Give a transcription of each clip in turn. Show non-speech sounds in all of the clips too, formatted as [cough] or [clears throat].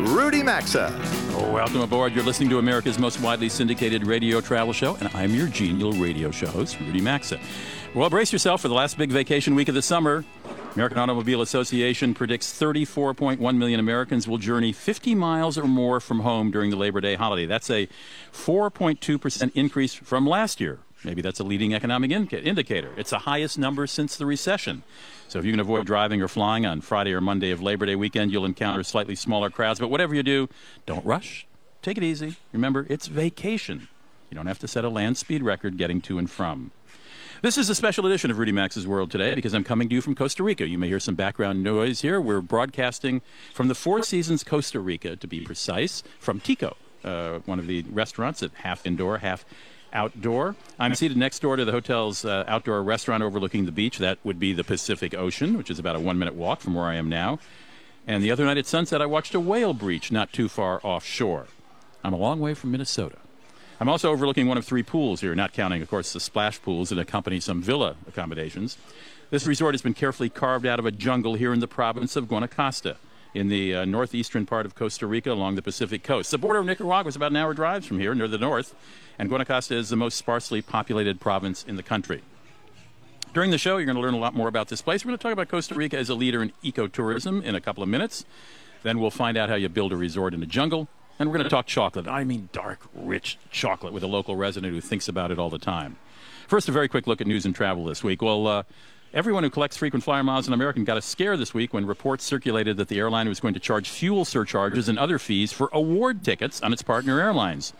Rudy Maxa. Welcome aboard. You're listening to America's most widely syndicated radio travel show, and I'm your genial radio show host, Rudy Maxa. Well, brace yourself for the last big vacation week of the summer. American Automobile Association predicts 34.1 million Americans will journey 50 miles or more from home during the Labor Day holiday. That's a 4.2% increase from last year. Maybe that's a leading economic in- indicator. It's the highest number since the recession. So if you can avoid driving or flying on Friday or Monday of Labor Day weekend, you'll encounter slightly smaller crowds. But whatever you do, don't rush. Take it easy. Remember, it's vacation. You don't have to set a land speed record getting to and from. This is a special edition of Rudy Maxa's World today because I'm coming to you from Costa Rica. You may hear some background noise here. We're broadcasting from the Four Seasons Costa Rica, to be precise, from Tico, uh, one of the restaurants at half indoor, half outdoor. I'm seated next door to the hotel's uh, outdoor restaurant overlooking the beach. That would be the Pacific Ocean, which is about a one minute walk from where I am now. And the other night at sunset, I watched a whale breach not too far offshore. I'm a long way from Minnesota. I'm also overlooking one of three pools here, not counting, of course, the splash pools that accompany some villa accommodations. This resort has been carefully carved out of a jungle here in the province of Guanacaste, in the uh, northeastern part of Costa Rica along the Pacific coast. The border of Nicaragua is about an hour drive from here, near the north, and Guanacaste is the most sparsely populated province in the country. During the show, you're going to learn a lot more about this place. We're going to talk about Costa Rica as a leader in ecotourism in a couple of minutes. Then we'll find out how you build a resort in the jungle. And we're going to talk chocolate. I mean, dark, rich chocolate with a local resident who thinks about it all the time. First, a very quick look at news and travel this week. Well, uh, everyone who collects frequent flyer miles in American got a scare this week when reports circulated that the airline was going to charge fuel surcharges and other fees for award tickets on its partner airlines.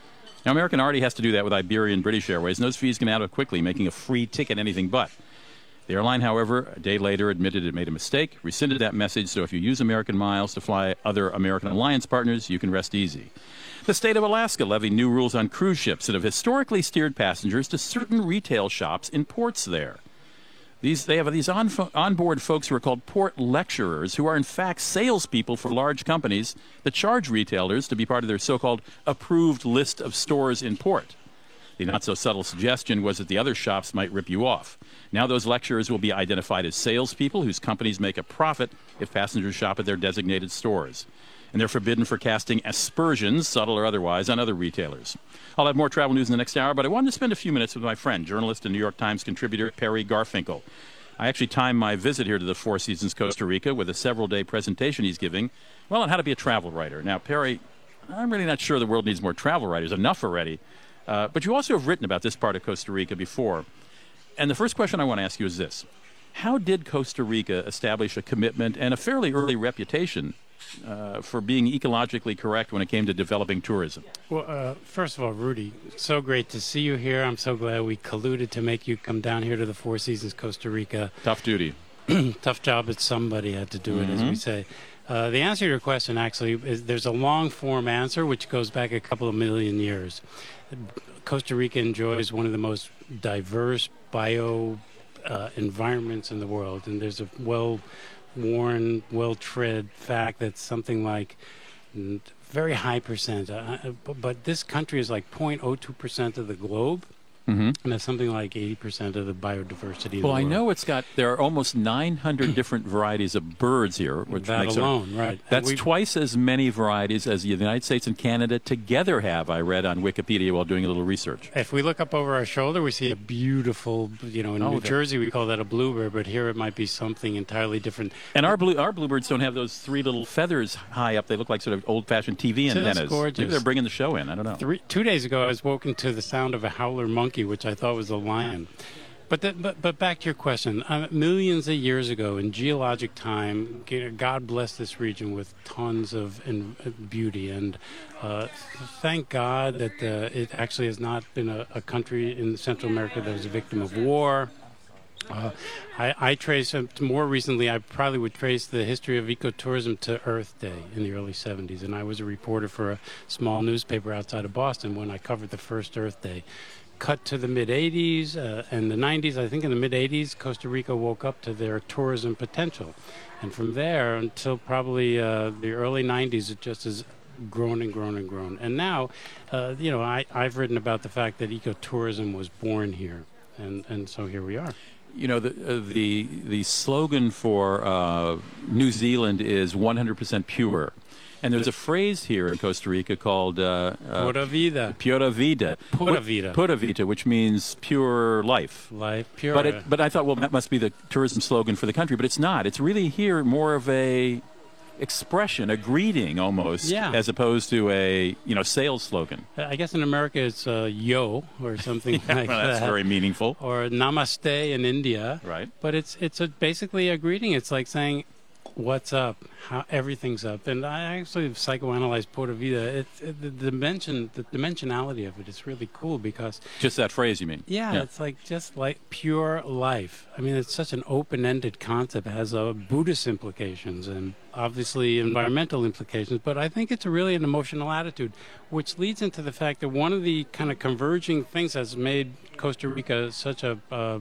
Now, American already has to do that with Iberia and British Airways, and those fees can add up quickly, making a free ticket anything but. The airline, however, a day later admitted it made a mistake, rescinded that message, so if you use American miles to fly other American alliance partners, you can rest easy. The state of Alaska levied new rules on cruise ships that have historically steered passengers to certain retail shops in ports there. These, they have these on, onboard folks who are called port lecturers, who are in fact salespeople for large companies that charge retailers to be part of their so called approved list of stores in port. The not so subtle suggestion was that the other shops might rip you off. Now, those lecturers will be identified as salespeople whose companies make a profit if passengers shop at their designated stores. And they're forbidden for casting aspersions, subtle or otherwise, on other retailers. I'll have more travel news in the next hour, but I wanted to spend a few minutes with my friend, journalist and New York Times contributor Perry Garfinkel. I actually timed my visit here to the Four Seasons Costa Rica with a several day presentation he's giving, well, on how to be a travel writer. Now, Perry, I'm really not sure the world needs more travel writers, enough already. Uh, but you also have written about this part of Costa Rica before. And the first question I want to ask you is this How did Costa Rica establish a commitment and a fairly early reputation uh, for being ecologically correct when it came to developing tourism? Well, uh, first of all, Rudy, so great to see you here. I'm so glad we colluded to make you come down here to the Four Seasons Costa Rica. Tough duty. [clears throat] Tough job, but somebody had to do it, mm-hmm. as we say. Uh, the answer to your question actually is there's a long form answer which goes back a couple of million years. Costa Rica enjoys one of the most diverse bio uh, environments in the world, and there's a well worn, well tread fact that something like very high percent, uh, uh but this country is like 0.02 percent of the globe. Mm-hmm. And that's something like 80% of the biodiversity. Well, the I know it's got, there are almost 900 different varieties of birds here. Which that makes alone, it, right. That's twice as many varieties as the United States and Canada together have, I read on Wikipedia while doing a little research. If we look up over our shoulder, we see a beautiful, you know, in oh, New Jersey we call that a bluebird, but here it might be something entirely different. And our blue, our bluebirds don't have those three little feathers high up. They look like sort of old-fashioned TV antennas. That's gorgeous. Maybe they're bringing the show in. I don't know. Three, two days ago, I was woken to the sound of a howler monkey, which I thought was a lion. But, the, but but back to your question. Uh, millions of years ago, in geologic time, God blessed this region with tons of in, uh, beauty, and uh, thank God that uh, it actually has not been a, a, country in Central America that was a victim of war, Uh, I, I, trace uh, more recently. I probably would trace the history of ecotourism to Earth Day in the early '70s, and I was a reporter for a small newspaper outside of Boston when I covered the first Earth Day. Cut to the mid '80s uh, and the '90s. I think in the mid '80s, Costa Rica woke up to their tourism potential, and from there until probably uh, the early '90s, it just has grown and grown and grown. And now, uh, you know, I, I've written about the fact that ecotourism was born here, and and so here we are. You know, the uh, the the slogan for uh, New Zealand is 100% pure. And there's a phrase here in Costa Rica called uh, uh, Pura Vida. Pura Vida. Pura Vida. Pura Vida, which means pure life. Life, pure. But it, but I thought, well, that must be the tourism slogan for the country. But it's not. It's really here more of a expression, a greeting almost, yeah. as opposed to a you know sales slogan. I guess in America it's uh, "yo" or something [laughs] yeah, like well, that. That's very meaningful. Or "namaste" in India. Right. But it's it's a, basically a greeting. It's like saying, "What's up? How everything's up." And I actually have psychoanalyzed Pura Vida. It's it, the dimension, the dimensionality of it is really cool because just that phrase, you mean? Yeah, yeah. it's like just like pure life. I mean, it's such an open-ended concept. It has uh, Buddhist implications and obviously environmental implications, but I think it's really an emotional attitude, which leads into the fact that one of the kind of converging things that's made Costa Rica such a uh,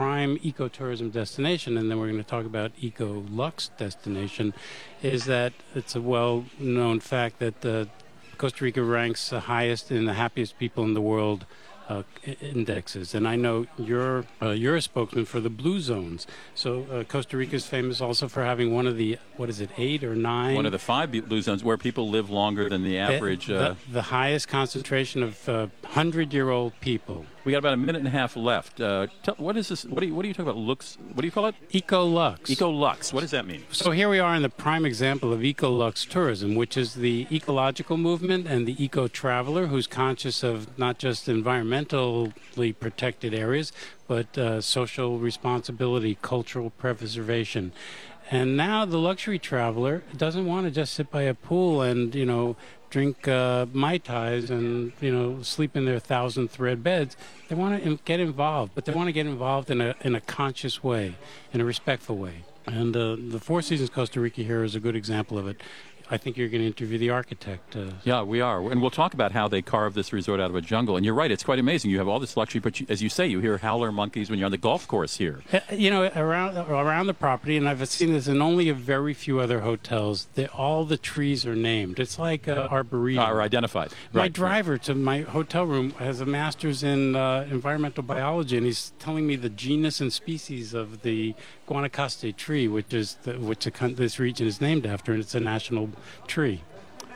prime ecotourism destination, and then we're going to talk about eco lux destination, is that it's a well known fact that uh, Costa Rica ranks the highest in the happiest people in the world uh, indexes. And I know you're uh, you're a spokesman for the blue zones. So uh, Costa Rica is famous also for having one of the what is it, eight or nine? One of the five blue zones where people live longer than the average. The, the highest concentration of uh, hundred-year-old people. We got about a minute and a half left. Uh, tell, what is this? What do you what do you talk about? Looks? What do you call it? Eco Lux. Eco Lux. What does that mean? So here we are in the prime example of Eco Lux tourism, which is the ecological movement and the eco traveler who's conscious of not just environmentally protected areas, but uh, social responsibility, cultural preservation. And now the luxury traveler doesn't want to just sit by a pool and, you know, drink uh, mai tais and you know sleep in their thousand thread beds. They want to get involved, but they want to get involved in a in a conscious way, in a respectful way. And uh, the Four Seasons Costa Rica here is a good example of it. I think you're going to interview the architect. Uh, yeah, we are, and we'll talk about how they carved this resort out of a jungle. And you're right; it's quite amazing. You have all this luxury, but you, as you say, you hear howler monkeys when you're on the golf course here. Uh, you know, around around the property, and I've seen this in only a very few other hotels. They, all the trees are named. It's like uh, arboretum. Are identified. My right. driver to my hotel room has a master's in uh, environmental biology, and he's telling me the genus and species of the Guanacaste tree, which is the, which this region is named after, and it's a national tree.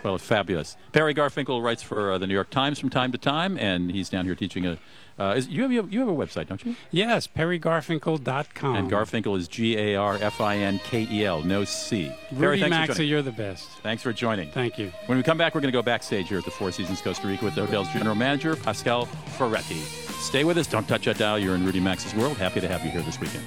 Well, fabulous. Perry Garfinkel writes for uh, the New York Times from time to time, and he's down here teaching a. Uh, is, you have you have a website, don't you? Yes, perrygarfinkel.com. And Garfinkel is G A R F I N K E L, no C. Rudy Perry, Maxa, you're the best. Thanks for joining. Thank you. When we come back, we're going to go backstage here at the Four Seasons Costa Rica with the hotel's general manager, Pascal Ferretti. Stay with us. Don't touch that dial. You're in Rudy Maxa's world. Happy to have you here this weekend.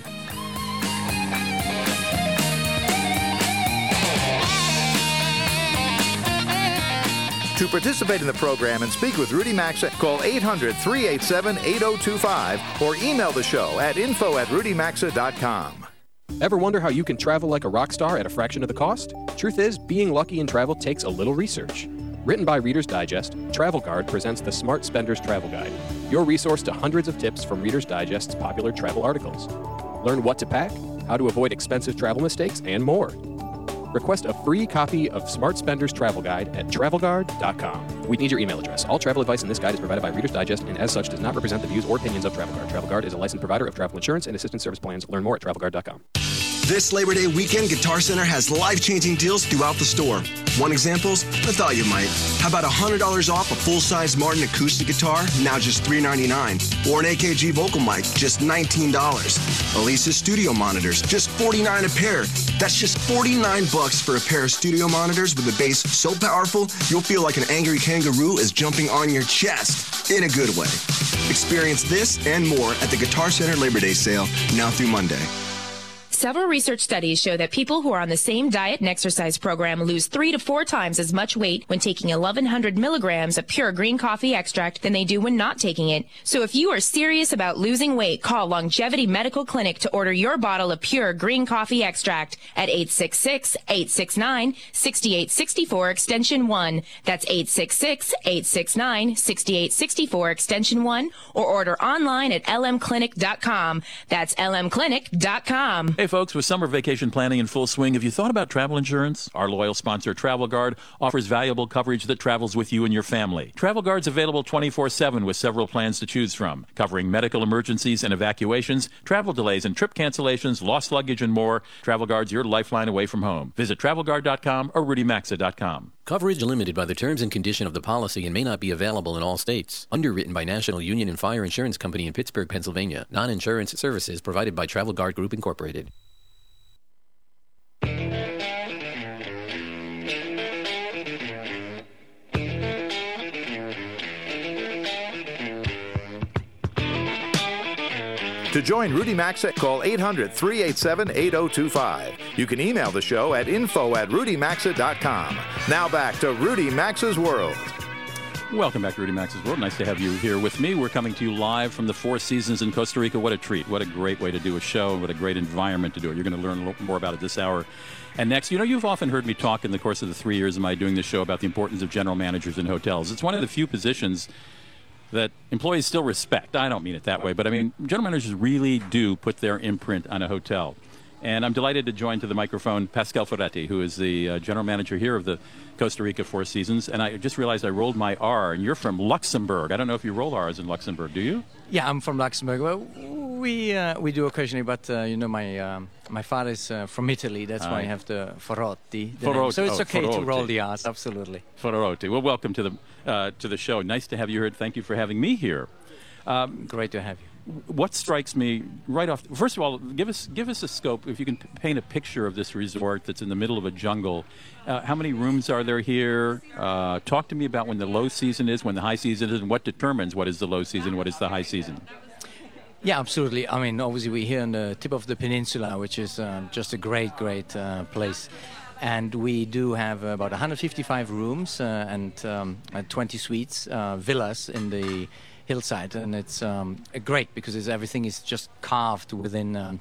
To participate in the program and speak with Rudy Maxa, call 800 387 8025 or email the show at info at rudymaxa.com. Ever wonder how you can travel like a rock star at a fraction of the cost? Truth is, being lucky in travel takes a little research. Written by Reader's Digest, Travel Guard presents the Smart Spender's Travel Guide, your resource to hundreds of tips from Reader's Digest's popular travel articles. Learn what to pack, how to avoid expensive travel mistakes, and more. Request a free copy of Smart Spender's Travel Guide at travelguard.com. We need your email address. All travel advice in this guide is provided by Reader's Digest and as such does not represent the views or opinions of Travel Guard. Travel Guard is a licensed provider of travel insurance and assistance service plans. Learn more at travelguard.com. This Labor Day weekend, Guitar Center has life-changing deals throughout the store. One examples? Might. How about $100 off a full-size Martin acoustic guitar, now just $3.99, or an AKG vocal mic, just $19. Alesis studio monitors, just $49 a pair. That's just 49 bucks for a pair of studio monitors with a bass so powerful you'll feel like an angry kangaroo is jumping on your chest in a good way. Experience this and more at the Guitar Center Labor Day sale now through Monday. Several research studies show that people who are on the same diet and exercise program lose three to four times as much weight when taking 1100 milligrams of pure green coffee extract than they do when not taking it. So if you are serious about losing weight, call Longevity Medical Clinic to order your bottle of pure green coffee extract at 866-869-6864 extension 1. That's 866-869-6864 extension 1 or order online at lmclinic.com. That's lmclinic.com. Hey, folks, with summer vacation planning in full swing, have you thought about travel insurance? Our loyal sponsor, Travel Guard, offers valuable coverage that travels with you and your family. Travel Guard's available 24 7 with several plans to choose from, covering medical emergencies and evacuations, travel delays and trip cancellations, lost luggage, and more. Travel Guard's your lifeline away from home. Visit travelguard.com or rudymaxa.com. Coverage limited by the terms and condition of the policy and may not be available in all states. Underwritten by National Union and Fire Insurance Company in Pittsburgh, Pennsylvania. Non-insurance services provided by Travel Guard Group Incorporated. To join Rudy Maxa, call 800 387 8025. You can email the show at info at rudymaxa.com. Now back to Rudy Maxa's World. Welcome back to Rudy Maxa's World. Nice to have you here with me. We're coming to you live from the Four Seasons in Costa Rica. What a treat. What a great way to do a show. What a great environment to do it. You're going to learn a little more about it this hour. And next, you know, you've often heard me talk in the course of the three years of my doing this show about the importance of general managers in hotels. It's one of the few positions that employees still respect. I don't mean it that way, but I mean, general managers really do put their imprint on a hotel. And I'm delighted to join to the microphone Pascal Ferretti, who is the uh, general manager here of the Costa Rica Four Seasons. And I just realized I rolled my R, and you're from Luxembourg. I don't know if you roll R's in Luxembourg, do you? Yeah, I'm from Luxembourg. Well, we uh, we do occasionally, but uh, you know, my um, my father is uh, from Italy. That's why I have the Ferrotti. Ferrotti. So it's Oh, okay to roll the R's. Absolutely. Ferretti. Well, welcome to the uh, to the show. Nice to have you here. Thank you for having me here. Great to have you. What strikes me right off first of all give us give us a scope if you can paint a picture of this resort that's in the middle of a jungle uh, how many rooms are there here uh, talk to me about when the low season is when the high season is and what determines what is the low season what is the high season Yeah, absolutely. I mean, obviously, we're here on the tip of the peninsula, which is um, just a great, great uh, place. And we do have about 155 rooms uh, and um, uh, 20 suites, uh, villas in the hillside. And it's um, great because everything is just carved within um,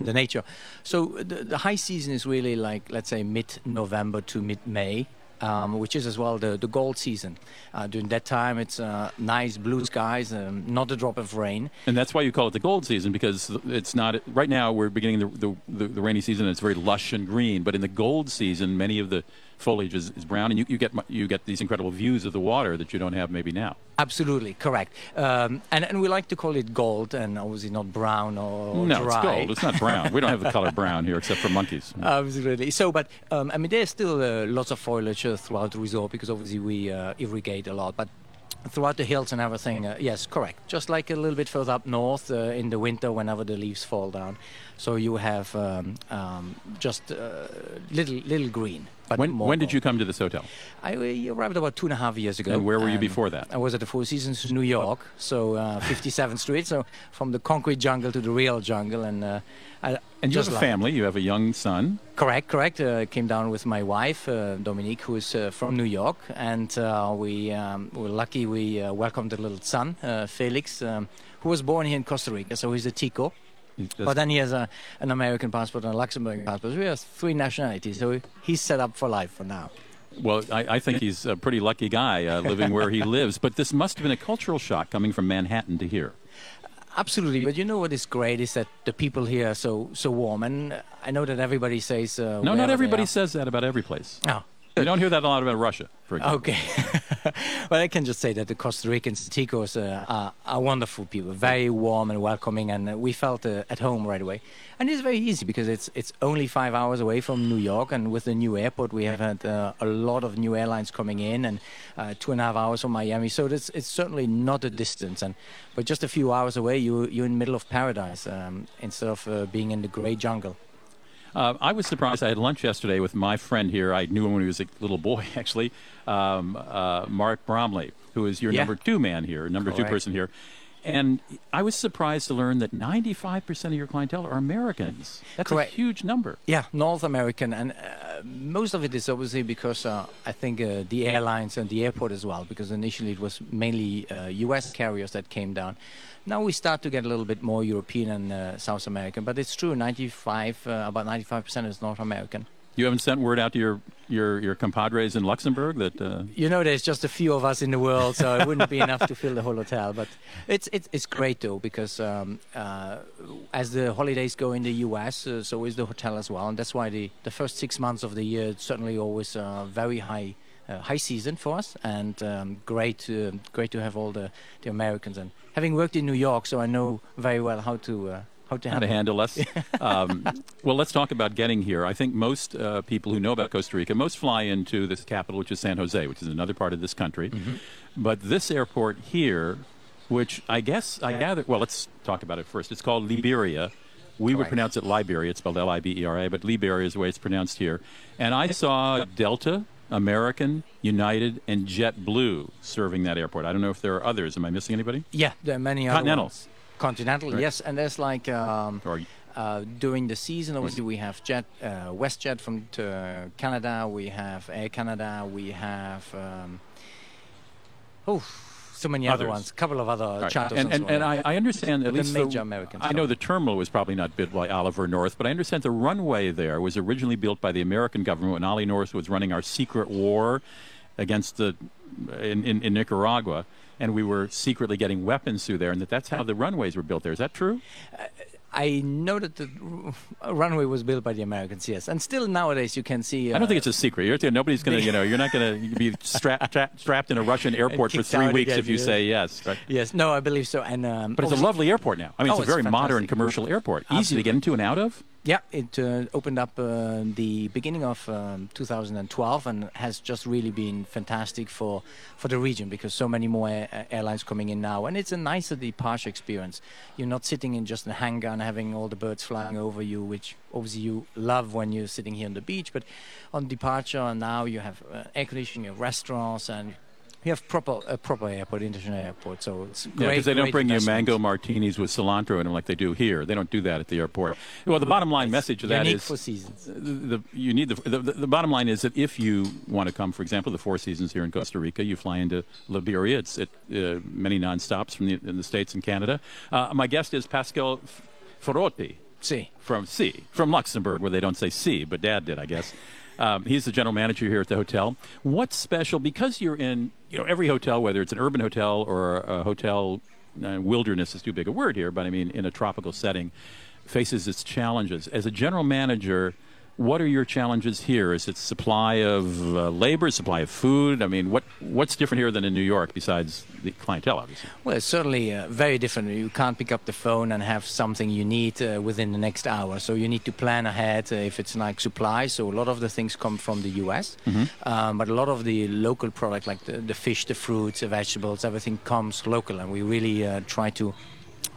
the nature. So the, the high season is really like, let's say, mid November to mid May. Um, which is as well the, the gold season. Uh, during that time, it's uh, nice blue skies, um, not a drop of rain. and that's why you call it the gold season because it's not right now we're beginning the, the, the, the rainy season and it's very lush and green but in the gold season many of the foliage is, is brown and you, you get you get these incredible views of the water that you don't have maybe now Absolutely correct, um, and and we like to call it gold, and obviously not brown or no dry. it's gold it's not brown we don't have the [laughs] color brown here except for monkeys [laughs] Absolutely. So, but um, I mean, there's still uh, lots of foliage uh, throughout the resort because obviously we uh, irrigate a lot, but. Throughout the hills and everything, uh, yes, correct. Just like a little bit further up north uh, in the winter, whenever the leaves fall down, so you have um, um, just uh, little little green. But when, when did you come to this hotel I uh, arrived about two and a half years ago. And where were you before that? I was at the Four Seasons, New York, so uh, 57th Street. So from the concrete jungle to the real jungle, and uh, I and you just have a love it. family you have a young son Correct, correct. Uh, came down with my wife, uh, Dominique, who is uh, from New York, and uh, we um, were lucky. We uh, welcomed a little son, uh, Felix, um, who was born here in Costa Rica. So he's a Tico. But then he has a, an American passport and a Luxembourgian passport. We have three nationalities, so he's set up for life for now. Well, I, I think he's a pretty lucky guy uh, living where he [laughs] lives. But this must have been a cultural shock coming from Manhattan to here. Absolutely, but you know what is great is that the people here are so so warm, and I know that everybody says uh, No, not everybody says that about every place. Oh, You don't hear that a lot about Russia, for example. [laughs] Okay. [laughs] well, I can just say that the Costa Ricans, the Ticos, uh, are, are wonderful people, very warm and welcoming, and uh, we felt uh, at home right away. And it's very easy because it's it's only five hours away from New York, and with the new airport, we have had uh, a lot of new airlines coming in, and uh, two and a half hours from Miami. So it's it's certainly not a distance, and but just a few hours away, you you're in the middle of paradise um, instead of uh, being in the gray jungle. Uh, I was surprised. I had lunch yesterday with my friend here. I knew him when he was a little boy, [laughs] actually, um, uh, Mark Bromley, who is your Yeah. number two man here, number two person here. And I was surprised to learn that 95% of your clientele are Americans. That's Correct. a huge number. Yeah, North American, and uh, most of it is obviously because uh, I think uh, the airlines and the airport as well, because initially it was mainly uh, U.S. carriers that came down. Now we start to get a little bit more European and uh, South American, but it's true, 95, uh, about 95% is North American. You haven't sent word out to your, your, your compadres in Luxembourg that. Uh, You know, there's just a few of us in the world, so it wouldn't be enough to fill the whole hotel. But it's it's, it's great though because um, uh, as the holidays go in the U.S., uh, so is the hotel as well, and that's why the, the first six months of the year it's certainly always uh, very high. Uh, high season for us, and um, great, to, great to have all the, the Americans. And having worked in New York, so I know very well how to uh, how to how to handle us. [laughs] um, well, let's talk about getting here. I think most uh, people who know about Costa Rica, most fly into this capital, which is San Jose, which is another part of this country. But this airport here, which I guess I gather, well, let's talk about it first. It's called Liberia. We would pronounce it Liberia. It's spelled L I B E R A, but Liberia is the way it's pronounced here. And I saw Delta, American, United, and JetBlue serving that airport. I don't know if there are others. Am I missing anybody? Yeah, there are many other Continental. Continental, Right. yes, and there's like um, uh, during the season, obviously we have Jet, uh, WestJet from to Canada, we have Air Canada, we have um, oh, so many other ones, a couple of other Right. charters And, and, on. and I, I understand at But the least major Americans, I know the terminal was probably not built by Oliver North, but I understand the runway there was originally built by the American government when Ollie North was running our secret war against the in, in, in Nicaragua, and we were secretly getting weapons through there, and that that's how the runways were built there. Is that true? Uh, I know that the runway was built by the Americans, yes, and still nowadays you can see. Uh, I don't think it's a secret. You're, nobody's going to, you know, you're not going to be strapped tra- strapped in a Russian [laughs] airport for three weeks again, if you yeah. say yes. Right? Yes, no, I believe so, and um, But it's a lovely airport now. I mean, Oh, it's a it's very modern commercial airport, easy to get into and out of. Yeah, it uh, opened up uh, the beginning of um, 2012 and has just really been fantastic for, for the region because so many more air- airlines coming in now. And it's a nicer departure experience. You're not sitting in just a hangar and having all the birds flying over you, which obviously you love when you're sitting here on the beach. But on departure now you have uh, air conditioning, you have restaurants, and you have proper a proper airport, international airport. So it's Yeah, because they don't bring you mango martinis with cilantro in them like they do here. They don't do that at the airport. Well, the bottom line message of that is for seasons. the, the you need the, the the bottom line is that if you want to come, for example, the Four Seasons here in Costa Rica, you fly into Liberia. It's at uh, many nonstops from the, in the states and Canada. Uh, my guest is Pascal F- Ferrotti See. from C from Luxembourg, where they don't say C, but Dad did, I guess. Um, he's the general manager here at the hotel. What's special because you're in you know every hotel, whether it's an urban hotel or a hotel uh, wilderness is too big a word here, but I mean in a tropical setting, faces its challenges. As a general manager, what are your challenges here? Is it supply of uh, labor, supply of food? I mean, what what's different here than in New York besides the clientele, obviously? Well, it's certainly uh, very different. You can't pick up the phone and have something you need uh, within the next hour. So you need to plan ahead uh, if it's like supplies. So a lot of the things come from the US, um, but a lot of the local product, like the, the fish, the fruits, the vegetables, everything comes local, and we really uh, try to.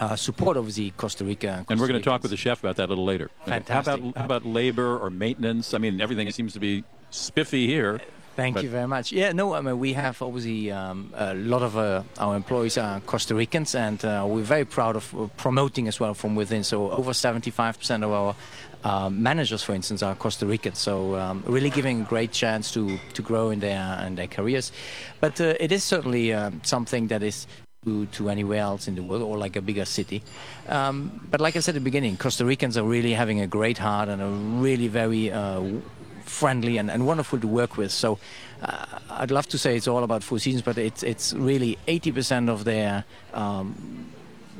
Uh, support the Costa Rica, And we're going to talk with the chef about that a little later. Fantastic. How about, how about labor or maintenance? I mean, everything seems to be spiffy here. Thank But- you very much. Yeah, no, I mean, we have obviously um, a lot of uh, our employees are Costa Ricans, and uh, we're very proud of uh, promoting as well from within. So over 75% of our uh, managers, for instance, are Costa Ricans. So um, really giving a great chance to, to grow in their in their careers. But uh, it is certainly uh, something that is to, to anywhere else in the world or like a bigger city. Um, but like I said at the beginning, Costa Ricans are really having a great heart and are really very uh, friendly and, and wonderful to work with. So uh, I'd love to say it's all about Four Seasons, but it's it's really 80% of their um,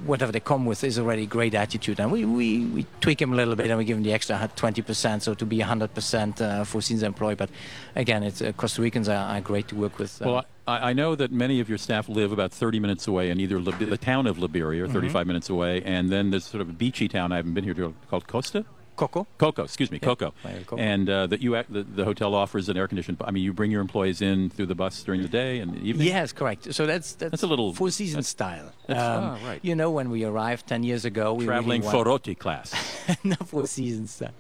whatever they come with is already great attitude, and we, we, we tweak them a little bit and we give them the extra 20%, so to be 100% uh, Seasons employee. But again, it's uh, Costa Ricans are, are great to work with. uh, Well, I, I know that many of your staff live about 30 minutes away in either Lib- the town of Liberia, or Mm-hmm. 35 minutes away, and then there's sort of a beachy town I haven't been here to called Costa. Coco. Coco, excuse me, Coco. Coco. And uh, that you act, the, the hotel offers an air conditioned. I mean, you bring your employees in through the bus during the day and the evening. Yes, correct. So that's that's, That's a little- Four Seasons style. Um, ah, right. You know, when we arrived 10 years ago, we were traveling really Forotti class. [laughs] not Four Seasons style.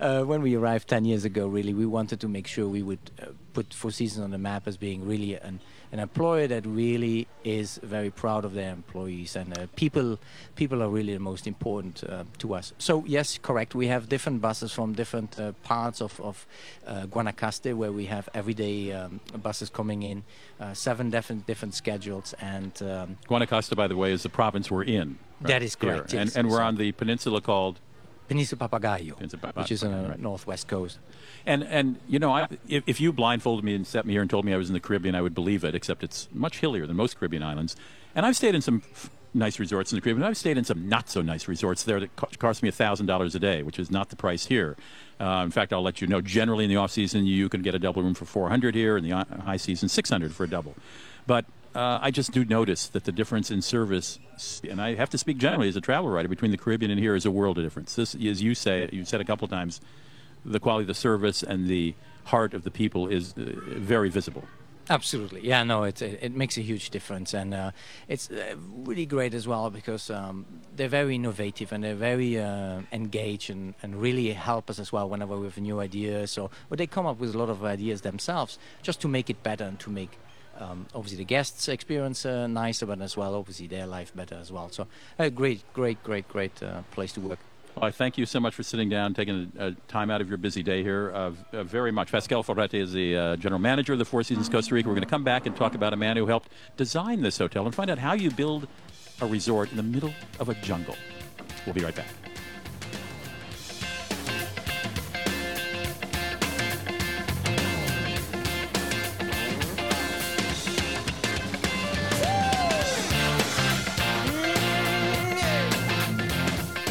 Uh, when we arrived 10 years ago, really, we wanted to make sure we would uh, put Four Seasons on the map as being really an, an employer that really is very proud of their employees, and uh, people people are really the most important uh, to us. So yes, correct. We have different buses from different uh, parts of of uh, Guanacaste, where we have everyday um, buses coming in, uh, seven different different schedules, and um, Guanacaste, by the way, is the province we're in. right That is correct, And, yes. and we're on the peninsula called. Peninsula Papagayo, Peninsula which is on the Right. northwest coast. And and you know, I, if, if you blindfolded me and set me here and told me I was in the Caribbean, I would believe it. Except it's much hillier than most Caribbean islands. And I've stayed in some f- nice resorts in the Caribbean. I've stayed in some not so nice resorts there that co- cost me thousand dollars a day, which is not the price here. Uh, in fact, I'll let you know. Generally, in the off season, you can get a double room for four hundred here. In the high season, six hundred for a double. But uh, I just do notice that the difference in service, and I have to speak generally as a travel writer, between the Caribbean and here is a world of difference. This, as you say, you said a couple of times, the quality of the service and the heart of the people is uh, very visible. Absolutely, yeah. No, it it, it makes a huge difference, and uh, it's uh, really great as well because um, they're very innovative and they're very uh, engaged and, and really help us as well whenever we have new ideas or, or they come up with a lot of ideas themselves just to make it better and to make um, obviously the guests' experience uh, nicer, but as well obviously their life better as well. So a great, great, great, great uh, place to work. Well, I thank you so much for sitting down, taking a, a time out of your busy day here. Uh, uh, very much. Pascal Ferretti is the uh, general manager of the Four Seasons Costa Rica. We're going to come back and talk about a man who helped design this hotel and find out how you build a resort in the middle of a jungle. We'll be right back.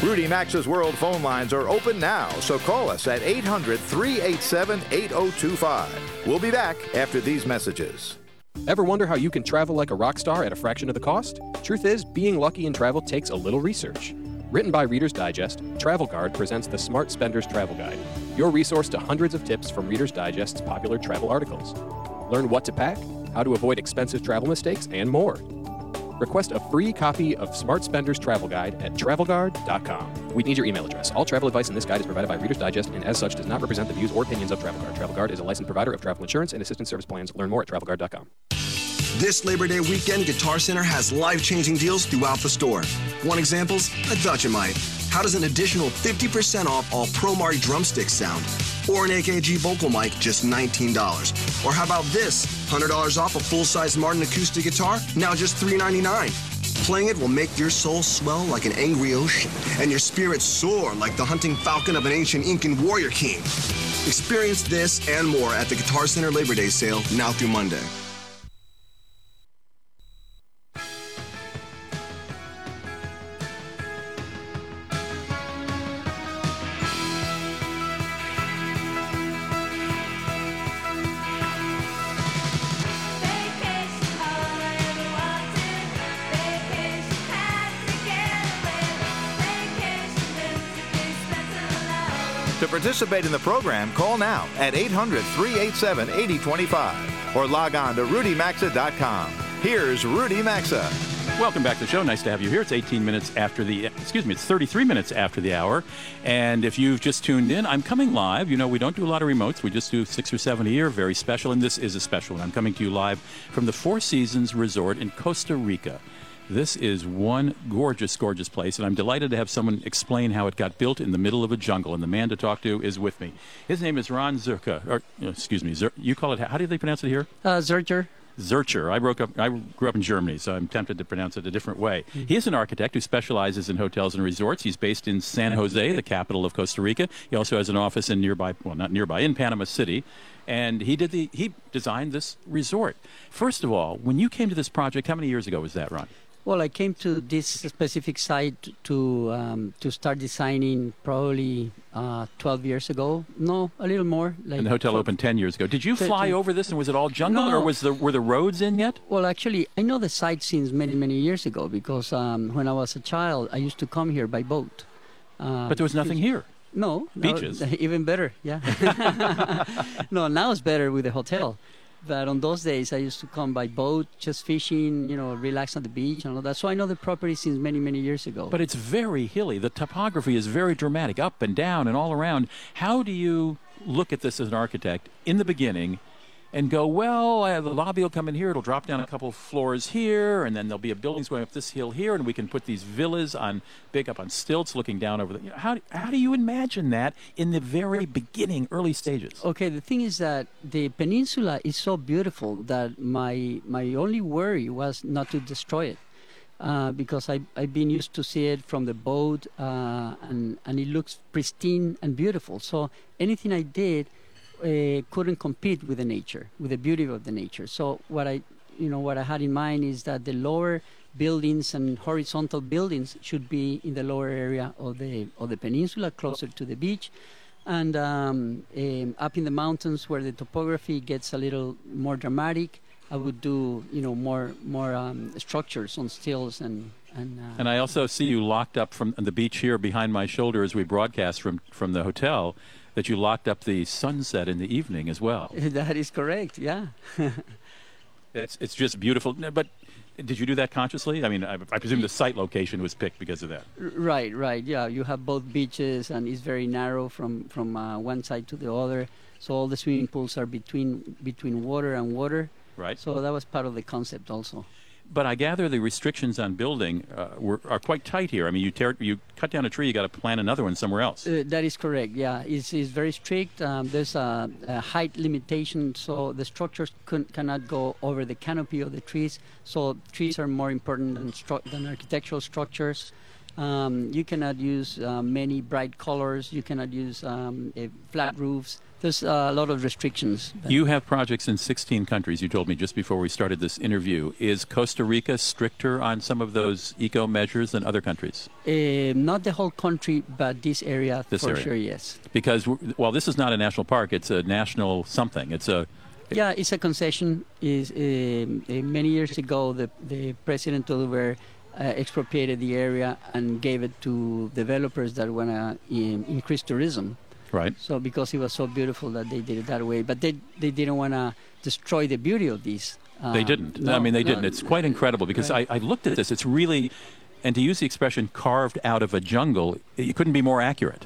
Rudy Maxa's World phone lines are open now, so call us at 800 387 8025. We'll be back after these messages. Ever wonder how you can travel like a rock star at a fraction of the cost? Truth is, being lucky in travel takes a little research. Written by Reader's Digest, Travel Guard presents the Smart Spender's Travel Guide, your resource to hundreds of tips from Reader's Digest's popular travel articles. Learn what to pack, how to avoid expensive travel mistakes, and more. Request a free copy of Smart Spender's Travel Guide at travelguard.com. We need your email address. All travel advice in this guide is provided by Reader's Digest and as such does not represent the views or opinions of Travel Guard. Travel Guard is a licensed provider of travel insurance and assistance service plans. Learn more at travelguard.com. This Labor Day weekend, Guitar Center has life changing deals throughout the store. One example's thought you. How does an additional 50% off all ProMark drumsticks sound? Or an AKG vocal mic, just $19. Or how about this? $100 off a full size Martin acoustic guitar, now just 399. Playing it will make your soul swell like an angry ocean, and your spirit soar like the hunting falcon of an ancient Incan warrior king. Experience this and more at the Guitar Center Labor Day sale now through Monday. To participate in the program, call now at 800 387 8025 or log on to rudymaxa.com. Here's Rudy Maxa. Welcome back to the show. Nice to have you here. It's 18 minutes after the, excuse me, it's 33 minutes after the hour. And if you've just tuned in, I'm coming live. You know, we don't do a lot of remotes. We just do six or seven a year, very special. And this is a special one. I'm coming to you live from the Four Seasons Resort in Costa Rica. This is one gorgeous, gorgeous place, and I'm delighted to have someone explain how it got built in the middle of a jungle. And the man to talk to is with me. His name is Ron Zerka, or uh, excuse me, Zer- you call it. How do they pronounce it here? Uh, Zurcher. Zurcher. I, broke up, I grew up in Germany, so I'm tempted to pronounce it a different way. He is an architect who specializes in hotels and resorts. He's based in San Jose, the capital of Costa Rica. He also has an office in nearby, well, not nearby, in Panama City. And he did the he designed this resort. First of all, when you came to this project, how many years ago was that, Ron? Well, I came to this specific site to um, to start designing probably uh, 12 years ago. No, a little more. Like and the hotel opened 10 years ago. Did you fly over this and was it all jungle No. or was the were the roads in yet? Well, actually, I know the site since many, many years ago because um, when I was a child, I used to come here by boat. Uh, But there was nothing here. No, no, Beaches. [laughs] even better. Yeah. [laughs] no, now it's better with the hotel. But on those days, I used to come by boat, just fishing, you know, relax on the beach and all that. So I know the property since many, many years ago. But it's very hilly. The topography is very dramatic, up and down and all around. How do you look at this as an architect in the beginning and go, well, uh, the lobby will come in here, it'll drop down a couple floors here, and then there'll be a buildings going up this hill here, and we can put these villas on big up on stilts looking down over the. You know, how, how do you imagine that in the very beginning, early stages? Okay, the thing is that the peninsula is so beautiful that my my only worry was not to destroy it. Uh, because I, I've been used to see it from the boat uh, and, and it looks pristine and beautiful. So anything I did uh, couldn't compete with the nature, with the beauty of the nature. So what I, you know, what I had in mind is that the lower buildings and horizontal buildings should be in the lower area of the of the peninsula, closer to the beach, and um, um, up in the mountains where the topography gets a little more dramatic. I would do, you know, more more um, structures on stills and and. Uh, And I also see you locked up from the beach here behind my shoulder as we broadcast from, from the hotel, that you locked up the sunset in the evening as well. [laughs] that is correct. Yeah. [laughs] It's, it's just beautiful. But did you do that consciously? I mean, I, I presume the site location was picked because of that. Right, right. Yeah, you have both beaches, and it's very narrow from from uh, one side to the other. So all the swimming pools are between between water and water. Right. So that was part of the concept also. But I gather the restrictions on building uh, were, are quite tight here. I mean, you tear, you cut down a tree, you got to plant another one somewhere else. Uh, that is correct. Yeah, it's, it's very strict. Um, there's a, a height limitation, so the structures can, cannot go over the canopy of the trees. So trees are more important than, stru- than architectural structures. Um, you cannot use uh, many bright colors. You cannot use um, flat roofs. There's a lot of restrictions. You have projects in 16 countries, you told me just before we started this interview. Is Costa Rica stricter on some of those eco measures than other countries? Uh, not the whole country, but this area This for area. sure. Yes. Because, well, this is not a national park, it's a national something. It's a. Yeah, it's a concession. Is um, uh, many years ago the the president Oliver uh, expropriated the area and gave it to developers that want to um, increase tourism. Right. So because it was so beautiful that they did it that way, but they they didn't want to destroy the beauty of these. Uh, They didn't. no, I mean, they no. didn't. It's quite incredible because Right. I, I looked at this. It's really, and to use the expression carved out of a jungle, it couldn't be more accurate.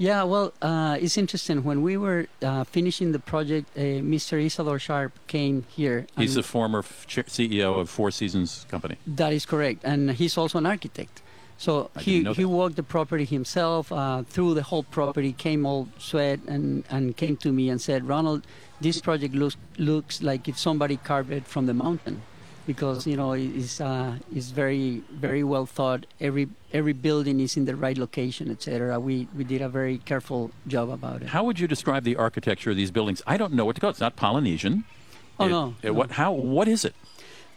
Yeah, well, uh, it's interesting. When we were uh, finishing the project, uh, Mr. Isadore Sharp came here. He's the former f- CEO of Four Seasons Company. That is correct, and he's also an architect. So I he he walked the property himself uh, through the whole property, came all sweat, and, and came to me and said, "Ronald, this project looks looks like if somebody carved it from the mountain, because you know it is uh, is very very well thought. Every every building is in the right location, etc. We we did a very careful job about it. How would you describe the architecture of these buildings? I don't know what to call it. It's not Polynesian. Oh, It- no, it- What? How? What is it?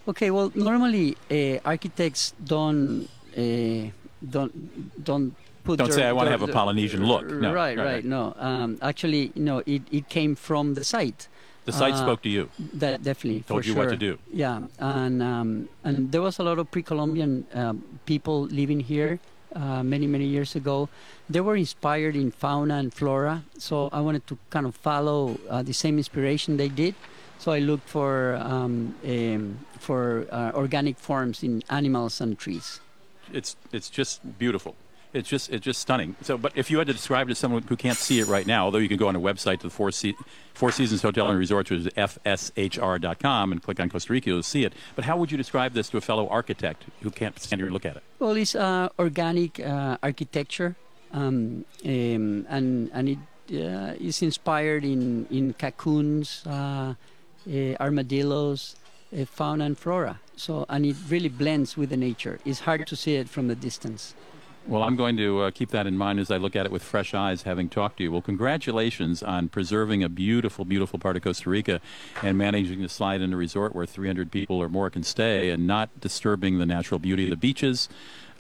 Okay, well, normally uh, architects don't uh, don't don't put. Don't their- say, "I wanna have a Polynesian look." No, right, right, right, No, um, actually, no. It, it came from the site. The site Uh, spoke to you. That definitely Told you sure. what to do. Yeah, and um, and there was a lot of pre-Columbian um, people living here uh, many many years ago. They were inspired in fauna and flora, so I wanted to kind of follow uh, the same inspiration they did. So I looked for um, um, for uh, organic forms in animals and trees. It's it's just beautiful. It's just it's just stunning. So, but if you had to describe it to someone who can't see it right now, although you can go on a website to the Four, Se- Four Seasons Hotel and Resorts, which is fshr.com, and click on Costa Rica, you'll see it. But how would you describe this to a fellow architect who can't stand here and look at it? Well, it's uh, organic uh, architecture, um, um, and and it uh, is inspired in in cocoons, uh, uh, armadillos, uh, fauna and flora. So, and it really blends with the nature. It's hard to see it from a distance. Well, I'm going to uh, keep that in mind as I look at it with fresh eyes, having talked to you. Well, congratulations on preserving a beautiful, beautiful part of Costa Rica and managing to slide in a resort where 300 people or more can stay and not disturbing the natural beauty of the beaches,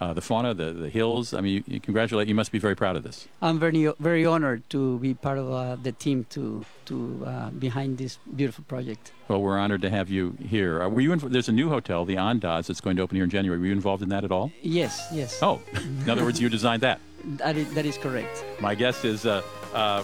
uh, the fauna, the, the hills. I mean, you, you congratulate. You must be very proud of this. I'm very very honored to be part of uh, the team to to uh, behind this beautiful project. Well, we're honored to have you here. Uh, were you? In, there's a new hotel, the Andaz, that's going to open here in January. Were you involved in that at all? Yes, yes. Oh, [laughs] in other words, you designed that. That is, that is correct. My guest is uh, uh,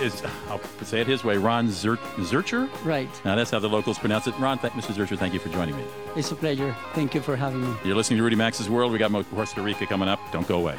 is I'll say it his way, Ron Zer- Zurcher. Right. Now that's how the locals pronounce it. Ron, thank, Mr. Zurcher, thank you for joining me. It's a pleasure. Thank you for having me. You're listening to Rudy Maxa's World. We got more Costa Rica coming up. Don't go away.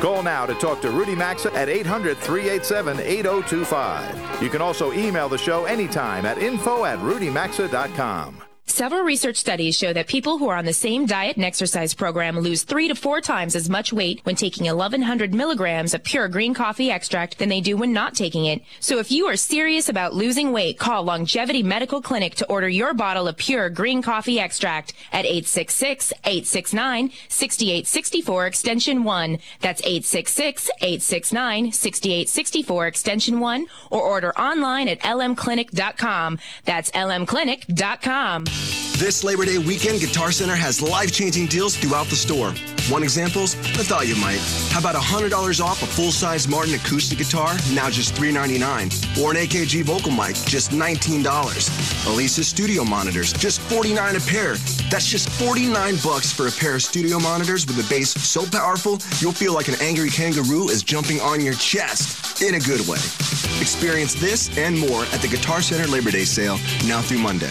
Call now to talk to Rudy Maxa at 800 387 8025. You can also email the show anytime at info at rudymaxa.com. Several research studies show that people who are on the same diet and exercise program lose three to four times as much weight when taking 1100 milligrams of pure green coffee extract than they do when not taking it. So if you are serious about losing weight, call Longevity Medical Clinic to order your bottle of pure green coffee extract at 866-869-6864 extension 1. That's 866-869-6864 extension 1 or order online at lmclinic.com. That's lmclinic.com. This Labor Day weekend, Guitar Center has life-changing deals throughout the store. One example's, I thought you might. How about $100 off a full-size Martin acoustic guitar, now just $3.99, or an AKG vocal mic, just $19. Alesis studio monitors, just $49 a pair. That's just 49 bucks for a pair of studio monitors with a bass so powerful you'll feel like an angry kangaroo is jumping on your chest in a good way. Experience this and more at the Guitar Center Labor Day sale now through Monday.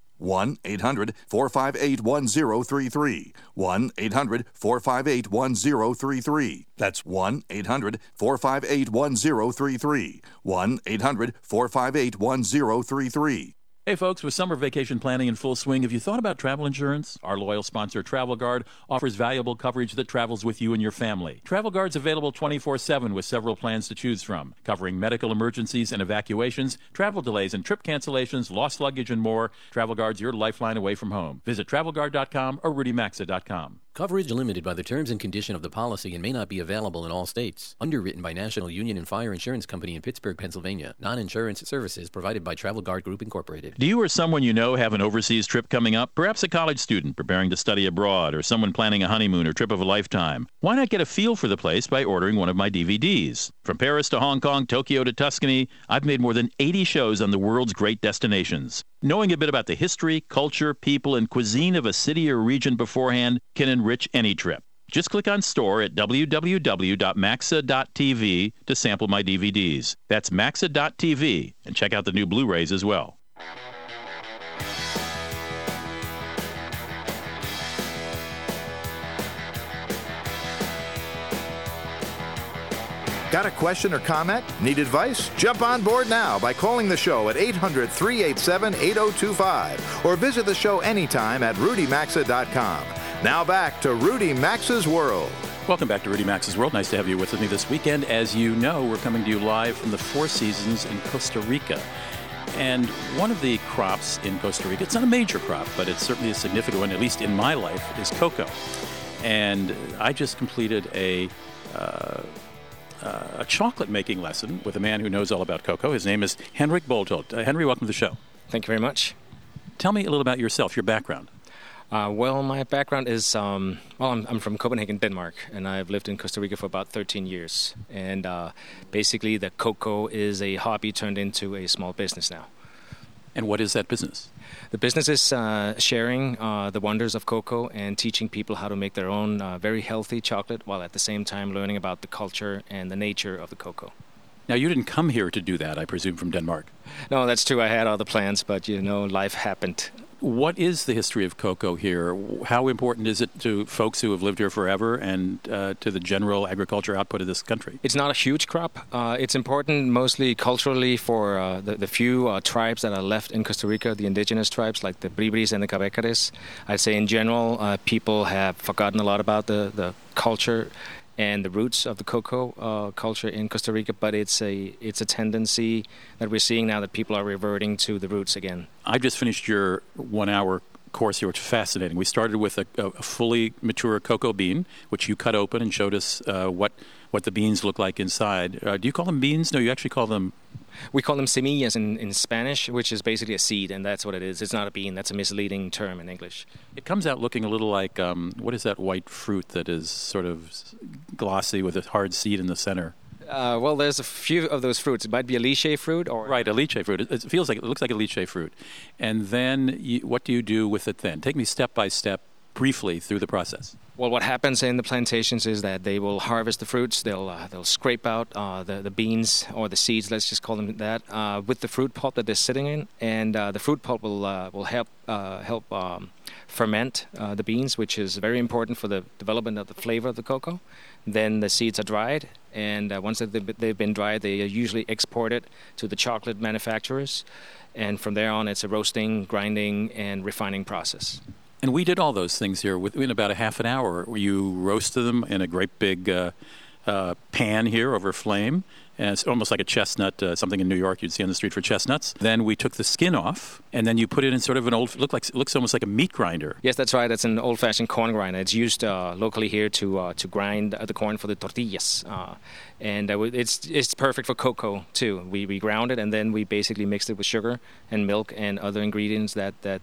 1 800 458 1033. 1 800 458 1033. That's 1 800 458 1033. 1 800 458 1033. Hey folks, with summer vacation planning in full swing, have you thought about travel insurance? Our loyal sponsor, Travel Guard, offers valuable coverage that travels with you and your family. Travel Guard's available 24 7 with several plans to choose from, covering medical emergencies and evacuations, travel delays and trip cancellations, lost luggage, and more. Travel Guard's your lifeline away from home. Visit travelguard.com or rudymaxa.com. Coverage limited by the terms and condition of the policy and may not be available in all states. Underwritten by National Union and Fire Insurance Company in Pittsburgh, Pennsylvania. Non-insurance services provided by Travel Guard Group Incorporated. Do you or someone you know have an overseas trip coming up? Perhaps a college student preparing to study abroad or someone planning a honeymoon or trip of a lifetime. Why not get a feel for the place by ordering one of my DVDs? From Paris to Hong Kong, Tokyo to Tuscany, I've made more than 80 shows on the world's great destinations. Knowing a bit about the history, culture, people, and cuisine of a city or region beforehand can enrich any trip. Just click on store at www.maxa.tv to sample my DVDs. That's maxa.tv and check out the new Blu-rays as well. Got a question or comment? Need advice? Jump on board now by calling the show at 800 387 8025 or visit the show anytime at rudymaxa.com. Now back to Rudy Maxa's World. Welcome back to Rudy Maxa's World. Nice to have you with me this weekend. As you know, we're coming to you live from the Four Seasons in Costa Rica. And one of the crops in Costa Rica, it's not a major crop, but it's certainly a significant one, at least in my life, is cocoa. And I just completed a. Uh, uh, a chocolate making lesson with a man who knows all about cocoa. His name is Henrik Bodholt. Uh, Henry, welcome to the show. Thank you very much. Tell me a little about yourself, your background. Uh, well, my background is um, well, I'm, I'm, from Copenhagen, Denmark, and I've lived in Costa Rica for about 13 years. And uh, basically, the cocoa is a hobby turned into a small business now. And what is that business? The business is uh, sharing uh, the wonders of cocoa and teaching people how to make their own uh, very healthy chocolate while at the same time learning about the culture and the nature of the cocoa. Now, you didn't come here to do that, I presume, from Denmark. No, that's true. I had other plans, but you know, life happened. What is the history of cocoa here? How important is it to folks who have lived here forever and uh, to the general agriculture output of this country? It's not a huge crop. Uh, it's important mostly culturally for uh, the, the, few uh, tribes that are left in Costa Rica, the indigenous tribes like the Bribris and the Cabecares. I'd say in general, uh, people have forgotten a lot about the, the culture and the roots of the cocoa uh, culture in Costa Rica, but it's a it's a tendency that we're seeing now that people are reverting to the roots again. I just finished your one hour course here, which is fascinating. We started with a, a fully mature cocoa bean, which you cut open and showed us uh, what what the beans look like inside. Uh, do you call them beans? No, you actually call them. We call them semillas in, in Spanish, which is basically a seed, and that's what it is. It's not a bean. That's a misleading term in English. It comes out looking a little like um, what is that white fruit that is sort of glossy with a hard seed in the center? Uh, well, there's a few of those fruits. It might be a lychee fruit, or right, a lychee fruit. It, it feels like it looks like a lychee fruit. And then, you, what do you do with it? Then take me step by step, briefly through the process. Well, what happens in the plantations is that they will harvest the fruits. They'll uh, they'll scrape out uh, the the beans or the seeds. Let's just call them that uh, with the fruit pulp that they're sitting in, and uh, the fruit pulp will uh, will help uh, help um, ferment the beans, which is very important for the development of the flavor of the cocoa. Then the seeds are dried, and once they've been dried, they are usually exported to the chocolate manufacturers, and from there on, it's a roasting, grinding, and refining process. And we did all those things here within about a half an hour. You roasted them in a great big uh, uh, pan here over flame. And it's almost like a chestnut, uh, something in New York you'd see on the street for chestnuts. Then we took the skin off, and then you put it in sort of an old, look like it looks almost like a meat grinder. Yes, that's right. That's an old-fashioned corn grinder. It's used uh, locally here to uh, to grind the corn for the tortillas, uh, and uh, it's it's perfect for cocoa too. We we ground it, and then we basically mixed it with sugar and milk and other ingredients that that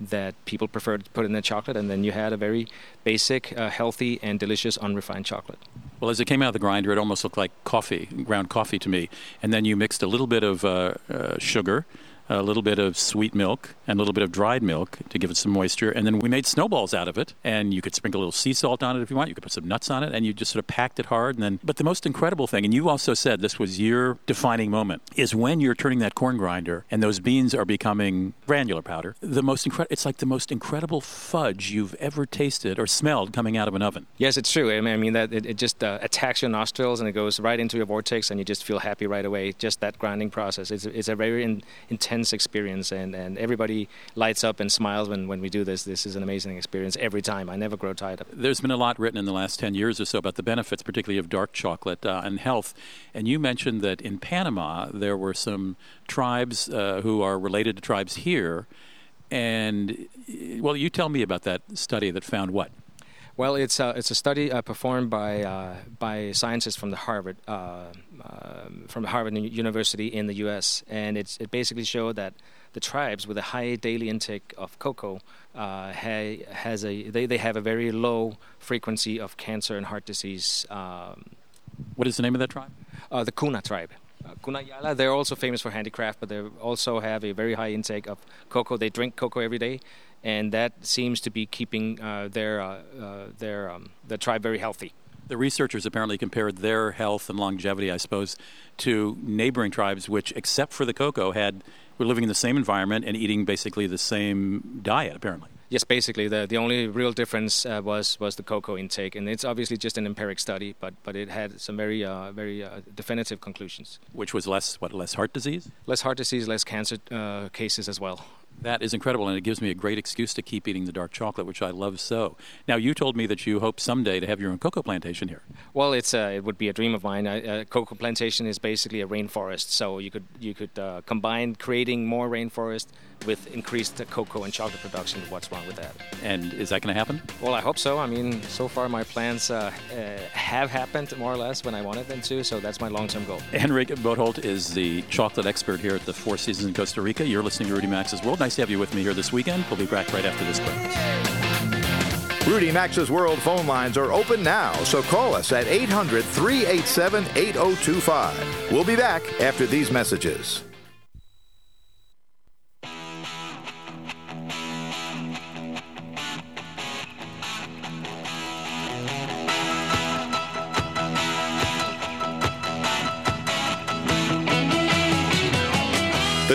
that people prefer to put in their chocolate, and then you had a very basic, uh, healthy, and delicious unrefined chocolate. Well, as it came out of the grinder, it almost looked like coffee, ground coffee to me. And then you mixed a little bit of uh, uh, sugar a little bit of sweet milk and a little bit of dried milk to give it some moisture. And then we made snowballs out of it. And you could sprinkle a little sea salt on it if you want. You could put some nuts on it. And you just sort of packed it hard. And then, but the most incredible thing, and you also said this was your defining moment, is when you're turning that corn grinder and those beans are becoming granular powder. The most incredible, it's like the most incredible fudge you've ever tasted or smelled coming out of an oven. Yes, it's true. I mean, I mean that it, it just uh, attacks your nostrils and it goes right into your vortex, and you just feel happy right away. Just that grinding process. It's, it's a very in, intense intense experience, and, and everybody lights up and smiles when, when we do this. This is an amazing experience every time. I never grow tired of it. There's been a lot written in the last 10 years or so about the benefits, particularly of dark chocolate uh, and health. And you mentioned that in Panama there were some tribes uh, who are related to tribes here. And, well, you tell me about that study that found what? Well, it's a, it's a study uh, performed by uh, by scientists from the Harvard uh, um, from Harvard University in the U.S. and it's it basically showed that the tribes with a high daily intake of cocoa uh, ha- has a they, they have a very low frequency of cancer and heart disease. Um, what is the name of that tribe? Uh, the Kuna tribe. Uh, Kuna Yala, they're also famous for handicraft, but they also have a very high intake of cocoa. They drink cocoa every day, and that seems to be keeping uh, their uh, uh, their um, the tribe very healthy. The researchers apparently compared their health and longevity, I suppose, to neighboring tribes, which, except for the cocoa, had were living in the same environment and eating basically the same diet. Apparently. Yes, basically the the only real difference uh, was was the cocoa intake, and it's obviously just an empiric study, but but it had some very uh, very uh, definitive conclusions. Which was less what less heart disease, less heart disease, less cancer uh, cases as well. That is incredible, and it gives me a great excuse to keep eating the dark chocolate, which I love so. Now, you told me that you hope someday to have your own cocoa plantation here. Well, it's uh, it would be a dream of mine. A, cocoa plantation is basically a rainforest, so you could you could uh, combine creating more rainforest with increased cocoa and chocolate production. What's wrong with that? And is that going to happen? Well, I hope so. I mean, so far my plans uh, uh, have happened more or less when I wanted them to, so that's my long-term goal. Henrik Bodholt is the chocolate expert here at the Four Seasons in Costa Rica. You're listening to Rudy Maxa's World. Nice to have you with me here this weekend. We'll be back right after this break. Rudy Maxa's World phone lines are open now, so call us at 800 387 8025. We'll be back after these messages.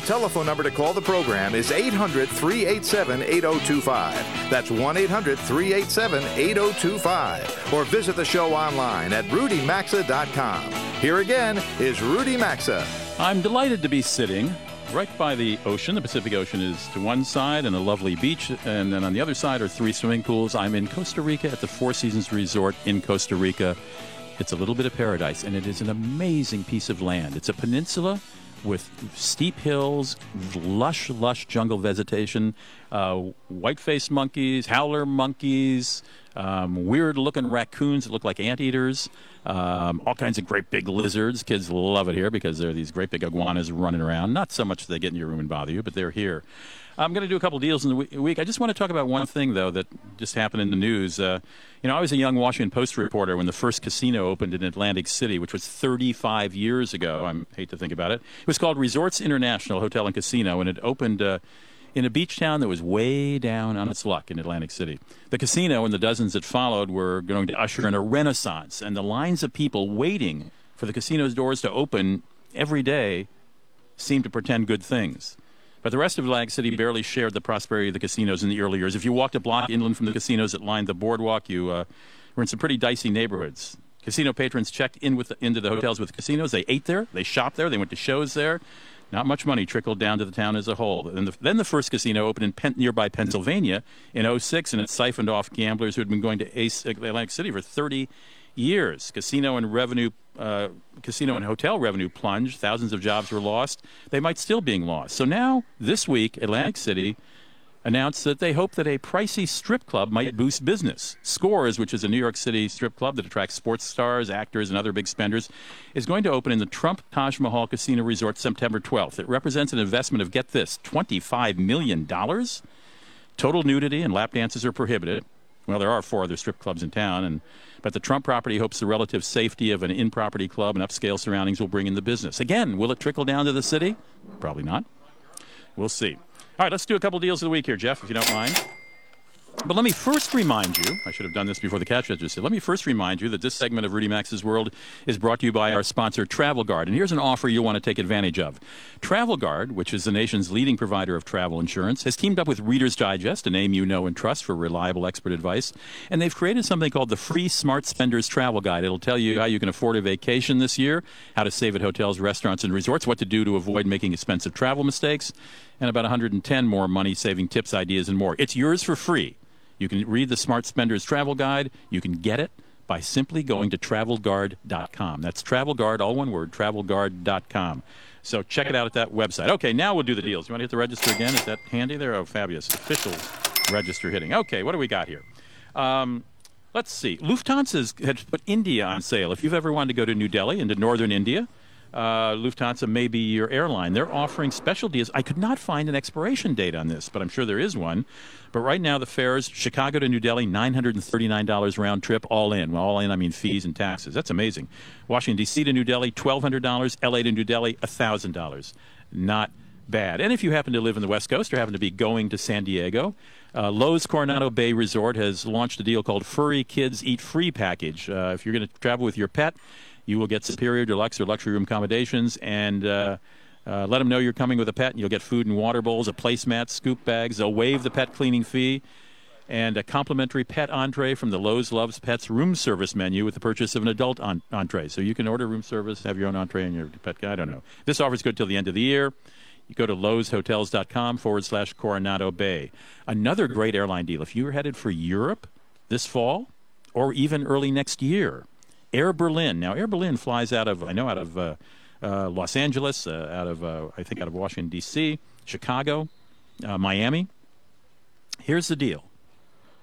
The telephone number to call the program is 800 387 8025. That's 1 800 387 8025. Or visit the show online at rudymaxa.com. Here again is Rudy Maxa. I'm delighted to be sitting right by the ocean. The Pacific Ocean is to one side and a lovely beach, and then on the other side are three swimming pools. I'm in Costa Rica at the Four Seasons Resort in Costa Rica. It's a little bit of paradise, and it is an amazing piece of land. It's a peninsula with steep hills, lush, lush jungle vegetation, uh, white-faced monkeys, howler monkeys, um, weird-looking raccoons that look like anteaters, um, all kinds of great big lizards. Kids love it here because there are these great big iguanas running around. Not so much that they get in your room and bother you, but they're here. I'm going to do a couple deals in the week. I just want to talk about one thing, though, that just happened in the news. Uh, you know, I was a young Washington Post reporter when the first casino opened in Atlantic City, which was 35 years ago. I hate to think about it. It was called Resorts International Hotel and Casino, and it opened. Uh, in a beach town that was way down on its luck in Atlantic City. The casino and the dozens that followed were going to usher in a renaissance, and the lines of people waiting for the casino's doors to open every day seemed to portend good things. But the rest of Atlantic City barely shared the prosperity of the casinos in the early years. If you walked a block inland from the casinos that lined the boardwalk, you uh, were in some pretty dicey neighborhoods. Casino patrons checked in with the, into the hotels with casinos. They ate there, they shopped there, they went to shows there. Not much money trickled down to the town as a whole. Then the, then the first casino opened in Pen, nearby Pennsylvania in 06, and it siphoned off gamblers who had been going to Ace, Atlantic City for 30 years. Casino and revenue, uh, casino and hotel revenue plunged. Thousands of jobs were lost. They might still being lost. So now, this week, Atlantic City announced that they hope that a pricey strip club might boost business. Scores, which is a New York City strip club that attracts sports stars, actors, and other big spenders, is going to open in the Trump Taj Mahal Casino Resort September 12th. It represents an investment of, get this, $25 million. Total nudity and lap dances are prohibited. Well, there are four other strip clubs in town, and but the Trump property hopes the relative safety of an in-property club and upscale surroundings will bring in the business. Again, will it trickle down to the city? Probably not. We'll see. All right, let's do a couple deals of the week here, Jeff, if you don't mind. But let me first remind you, I should have done this before the catch register. Let me first remind you that this segment of Rudy Maxa's World is brought to you by our sponsor, Travel Guard. And here's an offer you'll want to take advantage of. Travel Guard, which is the nation's leading provider of travel insurance, has teamed up with Reader's Digest, a name you know and trust for reliable expert advice. And they've created something called the Free Smart Spenders Travel Guide. It'll tell you how you can afford a vacation this year, how to save at hotels, restaurants, and resorts, what to do to avoid making expensive travel mistakes, and about 110 more money saving tips, ideas, and more. It's yours for free. You can read the Smart Spenders Travel Guide. You can get it by simply going to travelguard.com. That's travelguard, all one word, travelguard.com. So check it out at that website. Okay, now we'll do the deals. You want to hit the register again? Is that handy there? Oh, fabulous. Official register hitting. Okay, what do we got here? Um, let's see. Lufthansa has put India on sale. If you've ever wanted to go to New Delhi, into northern India, uh, Lufthansa may be your airline. They're offering special deals. I could not find an expiration date on this, but I'm sure there is one. But right now, the fares Chicago to New Delhi, $939 round trip, all in. Well, all in, I mean fees and taxes. That's amazing. Washington, D.C. to New Delhi, $1,200. L.A. to New Delhi, $1,000. Not bad. And if you happen to live in the West Coast or happen to be going to San Diego, uh, Loews Coronado Bay Resort has launched a deal called Furry Kids Eat Free Package. Uh, if you're going to travel with your pet, you will get superior deluxe or luxury room accommodations and uh, uh, let them know you're coming with a pet, and you'll get food and water bowls, a placemat, scoop bags. They'll waive the pet cleaning fee, and a complimentary pet entree from the Loews Loves Pets room service menu with the purchase of an adult entree. So you can order room service, have your own entree and your pet. Guy. I don't know. This offer is good till the end of the year. You go to loewshotels.com forward slash Coronado Bay. Another great airline deal. If you're headed for Europe this fall or even early next year, Air Berlin. Now, Air Berlin flies out of, I know, out of uh, uh, Los Angeles, uh, out of, uh, I think, out of Washington, D.C., Chicago, uh, Miami. Here's the deal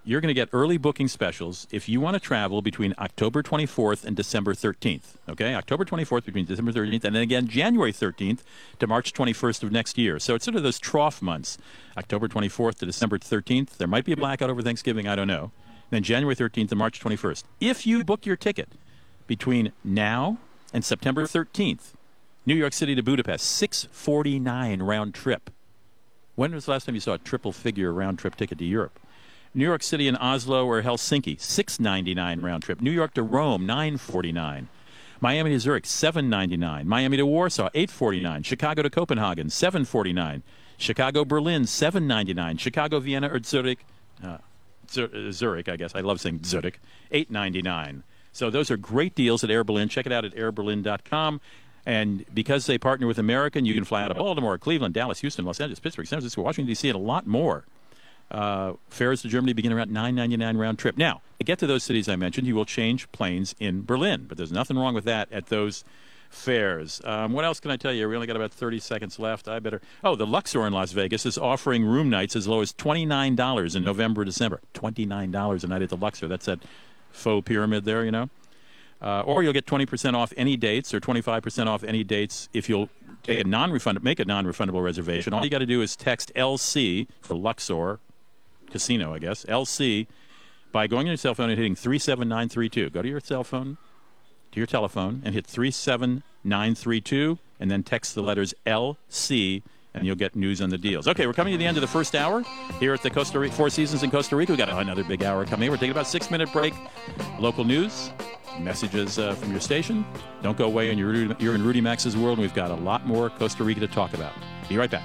you're going to get early booking specials if you want to travel between October 24th and December 13th. Okay, October 24th between December 13th, and then again January 13th to March 21st of next year. So it's sort of those trough months, October 24th to December 13th. There might be a blackout over Thanksgiving, I don't know. Then January 13th to March 21st. If you book your ticket between now and September 13th, New York City to Budapest, 649 round trip. When was the last time you saw a triple figure round trip ticket to Europe? New York City and Oslo or Helsinki, 699 round trip. New York to Rome, 949. Miami to Zurich, 799. Miami to Warsaw, 849. Chicago to Copenhagen, 749. Chicago Berlin, 799. Chicago Vienna or Zurich, uh, Zurich, I guess. I love saying Zurich, 899. So those are great deals at Air Berlin. Check it out at airberlin.com. And because they partner with American, you can fly out of Baltimore, Cleveland, Dallas, Houston, Los Angeles, Pittsburgh, San Francisco, Washington, D.C., and a lot more. Uh, fares to Germany begin around 9.99 round trip. Now, to get to those cities I mentioned, you will change planes in Berlin, but there's nothing wrong with that at those fares. Um, what else can I tell you? We only got about 30 seconds left. I better. Oh, the Luxor in Las Vegas is offering room nights as low as $29 in November, December. $29 a night at the Luxor. That's that faux pyramid there, you know. Uh, or you'll get 20% off any dates or 25% off any dates if you'll a non-refund, make a non-refundable reservation. All you got to do is text LC for Luxor Casino, I guess, LC, by going on your cell phone and hitting 37932. Go to your cell phone, to your telephone, and hit 37932, and then text the letters LC and you'll get news on the deals. Okay, we're coming to the end of the first hour here at the Costa Rica Four Seasons in Costa Rica. We got another big hour coming. We're taking about six minute break. Local news, messages uh, from your station. Don't go away, and you're, you're in Rudy Maxa's world. And we've got a lot more Costa Rica to talk about. Be right back.